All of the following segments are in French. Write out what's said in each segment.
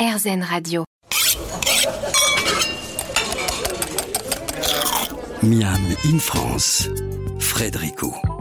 RZN Radio. Miam in France, Frédérico.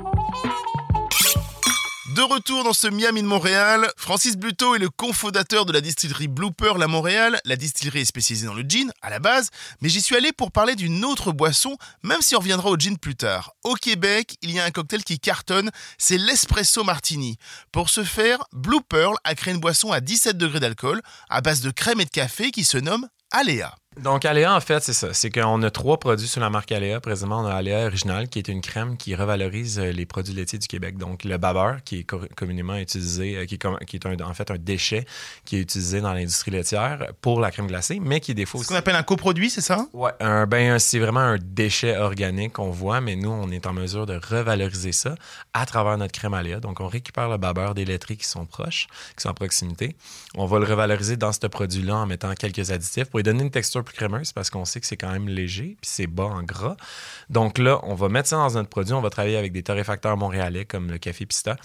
De retour dans ce Miami de Montréal, Francis Bluto est le cofondateur de la distillerie Blooper La Montréal. La distillerie est spécialisée dans le gin à la base, mais j'y suis allé pour parler d'une autre boisson, même si on reviendra au gin plus tard. Au Québec, il y a un cocktail qui cartonne, c'est l'espresso martini. Pour ce faire, Blue Pearl a créé une boisson à 17 degrés d'alcool, à base de crème et de café qui se nomme Aléa. Donc, Aléa, en fait, c'est ça. C'est qu'on a trois produits sous la marque Aléa. Présentement, on a Aléa Original, qui est une crème qui revalorise euh, les produits laitiers du Québec. Donc, le babeur, qui est communément utilisé, euh, qui est, qui est en fait un déchet qui est utilisé dans l'industrie laitière pour la crème glacée, mais qui est des faux. Ce qu'on appelle un coproduit, c'est ça? Oui. Ben, c'est vraiment un déchet organique qu'on voit, mais nous, on est en mesure de revaloriser ça à travers notre crème Aléa. Donc, on récupère le babeur des laiteries qui sont proches, qui sont à proximité. On va le revaloriser dans ce produit-là en mettant quelques additifs pour lui donner une texture crémeuse parce qu'on sait que c'est quand même léger, puis c'est bas en gras. Donc là, on va mettre ça dans notre produit. On va travailler avec des torréfacteurs montréalais comme le Café Pista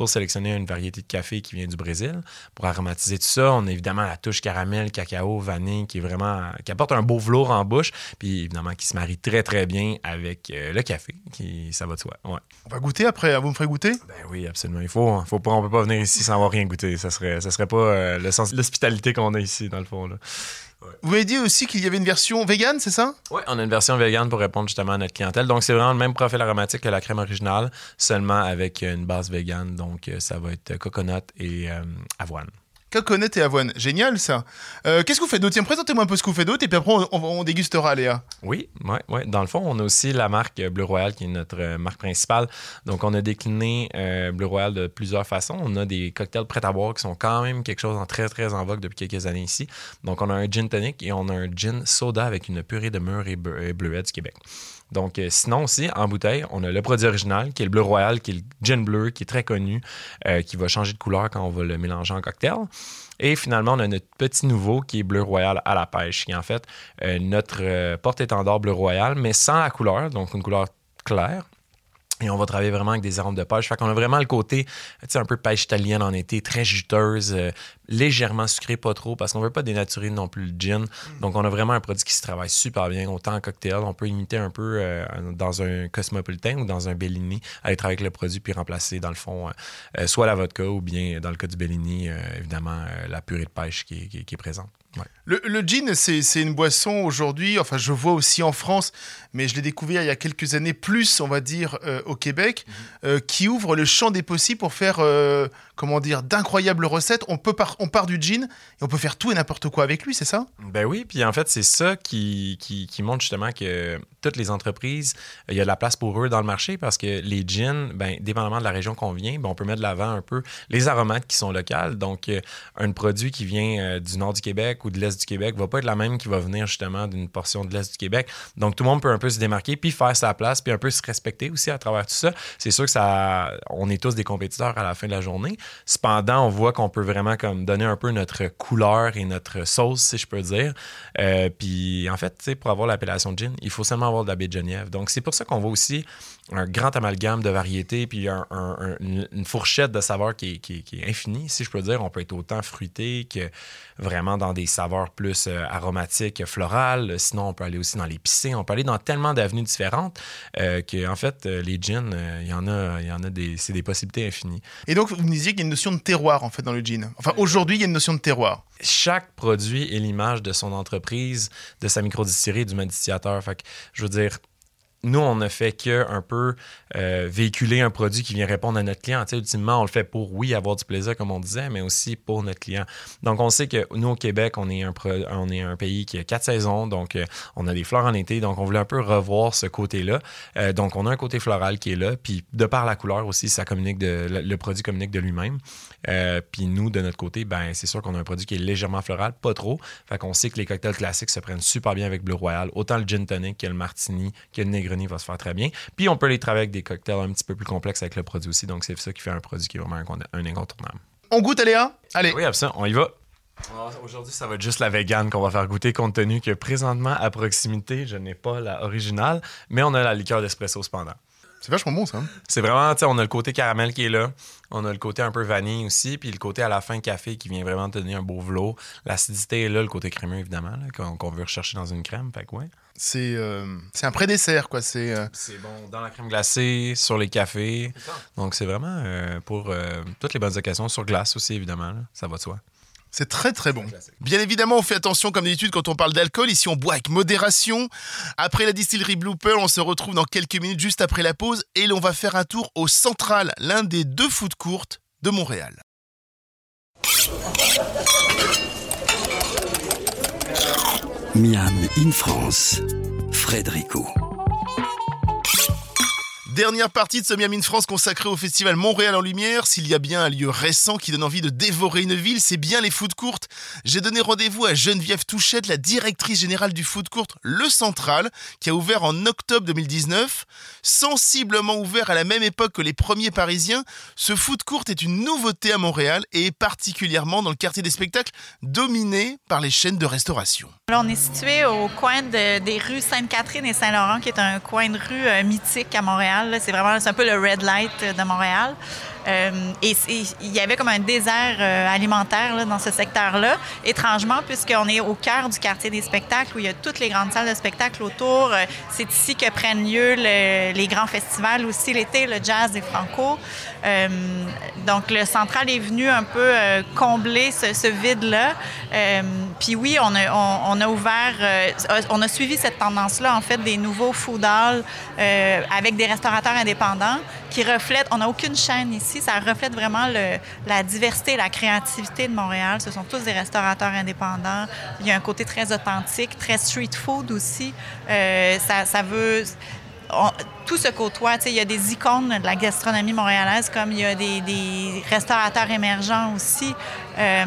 pour sélectionner une variété de café qui vient du Brésil. Pour aromatiser tout ça, on a évidemment la touche caramel, cacao, vanille qui est vraiment qui apporte un beau velours en bouche, puis évidemment qui se marie très très bien avec euh, le café, qui ça va de soi. Ouais. On va goûter après. Vous me ferez goûter? Ben oui, absolument. Il faut, faut pas, on peut pas venir ici sans avoir rien goûté. Ça serait, ça serait pas euh, le sens l'hospitalité qu'on a ici dans le fond là. Vous m'avez dit aussi qu'il y avait une version vegan, c'est ça? Oui, on a une version vegan pour répondre justement à notre clientèle. Donc, c'est vraiment le même profil aromatique que la crème originale, seulement avec une base vegan. Donc, euh, ça va être coconut et euh, avoine. Coconut et avoine. Génial, ça. Euh, qu'est-ce que vous faites d'autre? Tiens, présentez-moi un peu ce que vous faites d'autre et puis après, on, dégustera, Léa. Oui, ouais, ouais. Dans le fond, on a aussi la marque Bleu Royal qui est notre euh, marque principale. Donc, on a décliné euh, Bleu Royal de plusieurs façons. On a des cocktails prêts à boire qui sont quand même quelque chose en très, très en vogue depuis quelques années ici. Donc, on a un gin tonic et on a un gin soda avec une purée de mûre et, bleuet du Québec. Donc, euh, sinon aussi, en bouteille, on a le produit original, qui est le bleu royal, qui est le gin bleu, qui est très connu, qui va changer de couleur quand on va le mélanger en cocktail. Et finalement, on a notre petit nouveau qui est bleu royal à la pêche, qui est en fait euh, notre porte-étendard bleu royal, mais sans la couleur, donc une couleur claire. Et on va travailler vraiment avec des arômes de pêche. Fait qu'on a vraiment le côté, tu sais, un peu pêche italienne en été, très juteuse, euh, légèrement sucré, pas trop, parce qu'on veut pas dénaturer non plus le gin. Mm. Donc, on a vraiment un produit qui se travaille super bien, autant en cocktail. On peut imiter un peu euh, dans un Cosmopolitan ou dans un Bellini, aller travailler avec le produit puis remplacer, dans le fond, euh, soit la vodka ou bien, dans le cas du Bellini, évidemment, la purée de pêche qui est présente. Le, le, gin, c'est une boisson aujourd'hui, enfin je vois aussi en France, mais je l'ai découvert il y a quelques années plus, on va dire, euh, au Québec, mhm. euh, qui ouvre le champ des possibles pour faire, euh, comment dire, d'incroyables recettes. On, peut on part du gin et on peut faire tout et n'importe quoi avec lui, c'est ça? Ben oui, puis en fait c'est ça qui, qui, qui, montre justement que toutes les entreprises, il y a de la place pour eux dans le marché parce que les gins, ben, dépendamment de la région qu'on vient, ben, on peut mettre de l'avant un peu les aromates qui sont locales. Donc un produit qui vient du nord du Québec, ou de l'Est du Québec va pas être la même qui va venir justement d'une portion de l'Est du Québec. Donc, tout le monde peut un peu se démarquer, puis faire sa place, puis un peu se respecter aussi à travers tout ça. C'est sûr que ça, on est tous des compétiteurs à la fin de la journée. Cependant, on voit qu'on peut vraiment comme donner un peu notre couleur et notre sauce, si je peux dire. Euh, puis, en fait, pour avoir l'appellation gin, il faut seulement avoir de la baie de Genève. Donc, c'est pour ça qu'on voit aussi un grand amalgame de variétés, puis une fourchette de saveurs qui est, infinie, si je peux dire. On peut être autant fruité que vraiment dans des saveurs plus euh, aromatiques, florales. Sinon, on peut aller aussi dans l'épicé. On peut aller dans tellement d'avenues différentes euh, que, en fait, euh, les gins, il y en a, il y en a des, c'est des possibilités infinies. Et donc, vous me disiez qu'il y a une notion de terroir, en fait, dans le gin. Enfin, aujourd'hui, il y a une notion de terroir. Chaque produit est l'image de son entreprise, de sa microdistillerie, du modificateur. Fait que, je veux dire, nous, on ne fait que un peu euh, véhiculer un produit qui vient répondre à notre client. ultimement, on le fait pour, oui, avoir du plaisir, comme on disait, mais aussi pour notre client. Donc, on sait que nous, au Québec, on est un, pays qui a quatre saisons, donc euh, on a des fleurs en été, donc on voulait un peu revoir ce côté-là. Euh, donc, on a un côté floral qui est là, puis de par la couleur aussi, ça communique le, produit communique de lui-même. Puis nous, de notre côté, ben c'est sûr qu'on a un produit qui est légèrement floral, pas trop. Fait qu'on sait que les cocktails classiques se prennent super bien avec Bleu Royal, autant le gin tonic que le martini, que le negro va se faire très bien. Puis on peut les travailler avec des cocktails un petit peu plus complexes avec le produit aussi. Donc c'est ça qui fait un produit qui est vraiment un, incontournable. On goûte, Aléa? Allez. Oui, absolument. On y va. Aujourd'hui, ça va être juste la vegan qu'on va faire goûter, compte tenu que présentement, à proximité, je n'ai pas la originale, mais on a la liqueur d'espresso cependant. C'est vachement bon, ça. hein? C'est vraiment, tu sais, on a le côté caramel qui est là. On a le côté un peu vanille aussi. Puis le côté à la fin café qui vient vraiment te donner un beau velours. L'acidité est là, le côté crémeux, évidemment, qu'on veut rechercher dans une crème. Fait que ouais. C'est euh, c'est un pré-dessert, quoi. C'est euh, C'est bon dans la crème glacée, sur les cafés. Donc c'est vraiment euh, pour euh, toutes les bonnes occasions. Sur glace aussi, évidemment. là. Ça va de soi. C'est très très bon. Bien évidemment, on fait attention comme d'habitude quand on parle d'alcool. Ici, on boit avec modération. Après la distillerie Blue Pearl, on se retrouve dans quelques minutes juste après la pause et l'on va faire un tour au Central, l'un des deux foot courtes de Montréal. Miam in France. Frédérico. Dernière partie de ce in France consacrée au festival Montréal en Lumière. S'il y a bien un lieu récent qui donne envie de dévorer une ville, c'est bien les food courtes. J'ai donné rendez-vous à Geneviève Touchette, la directrice générale du food court Le Central, qui a ouvert en octobre 2019. Sensiblement ouvert à la même époque que les premiers parisiens, ce food court est une nouveauté à Montréal et particulièrement dans le quartier des spectacles dominé par les chaînes de restauration. Là, on est situé au coin de- des rues Sainte-Catherine et Saint-Laurent, qui est un coin de rue euh, mythique à Montréal. C'est vraiment un peu le red light de Montréal. Euh, et il y avait comme un désert euh, alimentaire dans ce secteur-là, étrangement, puisqu'on est au cœur du quartier des spectacles, où il y a toutes les grandes salles de spectacle autour. Euh, C'est ici que prennent lieu le- les grands festivals aussi l'été, le jazz et franco. Donc, le central est venu un peu combler ce, vide-là. Puis oui, on a, ouvert, on a suivi cette tendance-là, en fait, des nouveaux food halls avec des restaurateurs indépendants qui reflètent, on n'a aucune chaîne ici, ça reflète vraiment le- la diversité et la créativité de Montréal. Ce sont tous des restaurateurs indépendants. Il y a un côté très authentique, très street food aussi. Euh, ça, ça veut tout se côtoie. Il y a des icônes de la gastronomie montréalaise, comme il y a des, restaurateurs émergents aussi. Euh,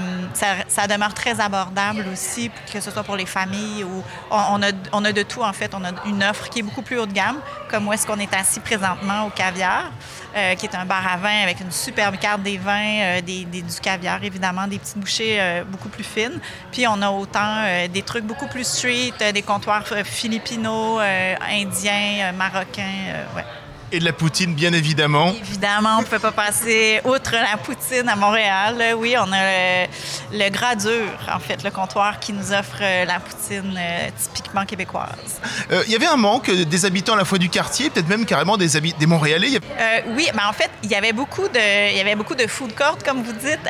ça, demeure très abordable aussi, que ce soit pour les familles ou on, a, de tout en fait. On a une offre qui est beaucoup plus haut de gamme, comme où est-ce qu'on est assis présentement au caviar, euh, qui est un bar à vin avec une superbe carte des vins, euh, des, du caviar évidemment, des petites bouchées beaucoup plus fines. Puis on a autant des trucs beaucoup plus street, des comptoirs philippinos, euh, indiens, marocains. Euh, ouais. Et de la poutine, bien évidemment. Évidemment, on ne peut pas passer outre la poutine à Montréal. Oui, on a le, le gras dur, en fait, le comptoir qui nous offre euh, la poutine euh, typiquement québécoise. Euh, Il y avait un manque des habitants à la fois du quartier, peut-être même carrément des, des Montréalais. Euh, oui, mais en fait, il y avait beaucoup de, il y avait beaucoup de food court, comme vous dites,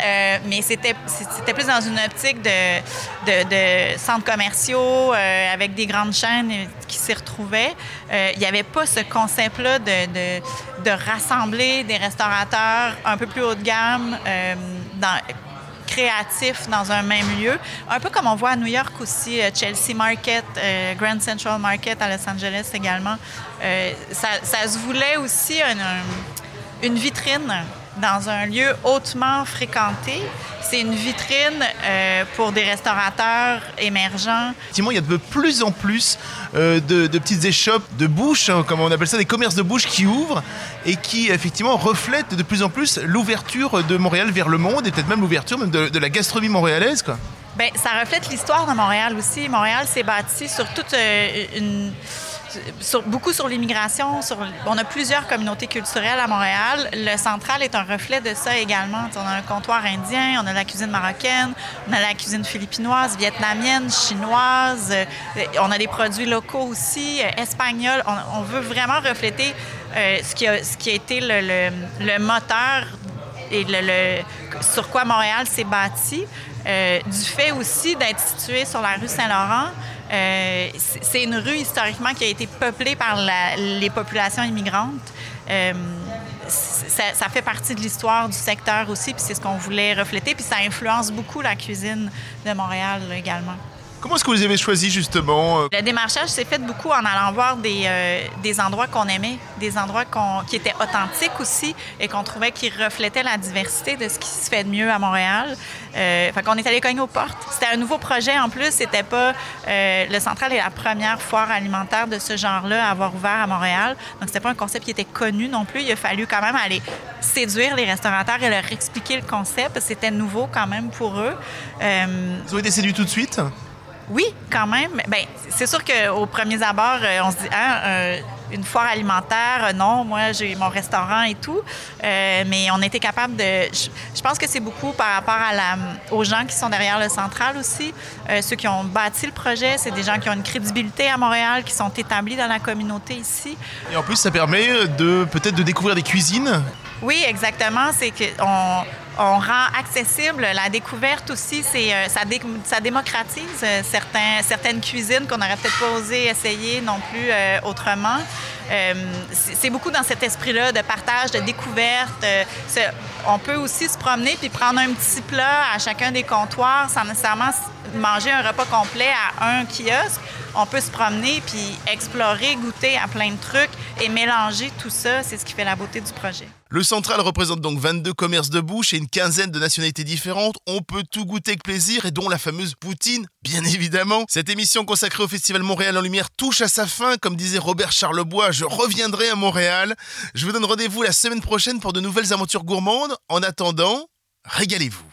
mais c'était, c'était plus dans une optique de, de, de centres commerciaux avec des grandes chaînes qui s'y retrouvaient. Euh, il n'y avait pas ce concept-là de, de, de rassembler des restaurateurs un peu plus haut de gamme euh, créatifs dans un même lieu. Un peu comme on voit à New York aussi, euh, Chelsea Market, Grand Central Market à Los Angeles également. Ça, ça se voulait aussi un- un- une vitrine dans un lieu hautement fréquenté. C'est une vitrine euh, pour des restaurateurs émergents. Effectivement, il y a de plus en plus euh, de, de petites échoppes de bouche, hein, comme on appelle ça, des commerces de bouche qui ouvrent et qui effectivement reflètent de plus en plus l'ouverture de Montréal vers le monde et peut-être même l'ouverture même de, de la gastronomie montréalaise. Quoi. Bien, ça reflète l'histoire de Montréal aussi. Montréal s'est bâti sur toute euh, une. Beaucoup sur l'immigration. On a plusieurs communautés culturelles à Montréal. Le central est un reflet de ça également. On a un comptoir indien, on a la cuisine marocaine, on a la cuisine philippinoise, vietnamienne, chinoise. euh, on a des produits locaux aussi, euh, espagnols. On, veut vraiment refléter euh, ce, qui a, été le, moteur et sur quoi Montréal s'est bâti, du fait aussi d'être situé sur la rue Saint-Laurent. Euh, c'est une rue historiquement qui a été peuplée par les populations immigrantes. Euh, ça, fait partie de l'histoire du secteur aussi, puis c'est ce qu'on voulait refléter, puis ça influence beaucoup la cuisine de Montréal également. Comment est-ce que vous avez choisi justement euh, Le démarchage s'est fait beaucoup en allant voir des, euh, des endroits qu'on aimait, des endroits qui étaient authentiques aussi et qu'on trouvait qui reflétaient la diversité de ce qui se fait de mieux à Montréal. Euh, fait qu'on est allé cogner aux portes. C'était un nouveau projet en plus. C'était pas euh, le Central est la première foire alimentaire de ce genre-là à avoir ouvert à Montréal. Donc c'était pas un concept qui était connu non plus. Il a fallu quand même aller séduire les restaurateurs et leur expliquer le concept. C'était nouveau quand même pour eux. Ils ont été séduits tout de suite? Oui, quand même. Ben, c'est sûr qu'au premier abord, euh, on se dit, ah, euh, une foire alimentaire. Non, moi, j'ai mon restaurant et tout. mais on était capable de. Je, pense que c'est beaucoup par rapport à la, aux gens qui sont derrière le central aussi. ceux qui ont bâti le projet, c'est des gens qui ont une crédibilité à Montréal, qui sont établis dans la communauté ici. Et en plus, ça permet de peut-être de découvrir des cuisines. Oui, exactement. C'est qu'on on rend accessible la découverte aussi. C'est euh, ça, démocratise euh, certaines cuisines qu'on n'aurait peut-être pas osé essayer non plus euh, autrement. c'est beaucoup dans cet esprit-là de partage, de découverte. on peut aussi se promener puis prendre un petit plat à chacun des comptoirs sans nécessairement manger un repas complet à un kiosque. On peut se promener puis explorer, goûter à plein de trucs et mélanger tout ça. C'est ce qui fait la beauté du projet. Le Central représente donc 22 commerces de bouche et une quinzaine de nationalités différentes. On peut tout goûter avec plaisir et dont la fameuse poutine, bien évidemment. Cette émission consacrée au Festival Montréal en Lumière touche à sa fin. Comme disait Robert Charlebois, je reviendrai à Montréal. Je vous donne rendez-vous la semaine prochaine pour de nouvelles aventures gourmandes. En attendant, régalez-vous.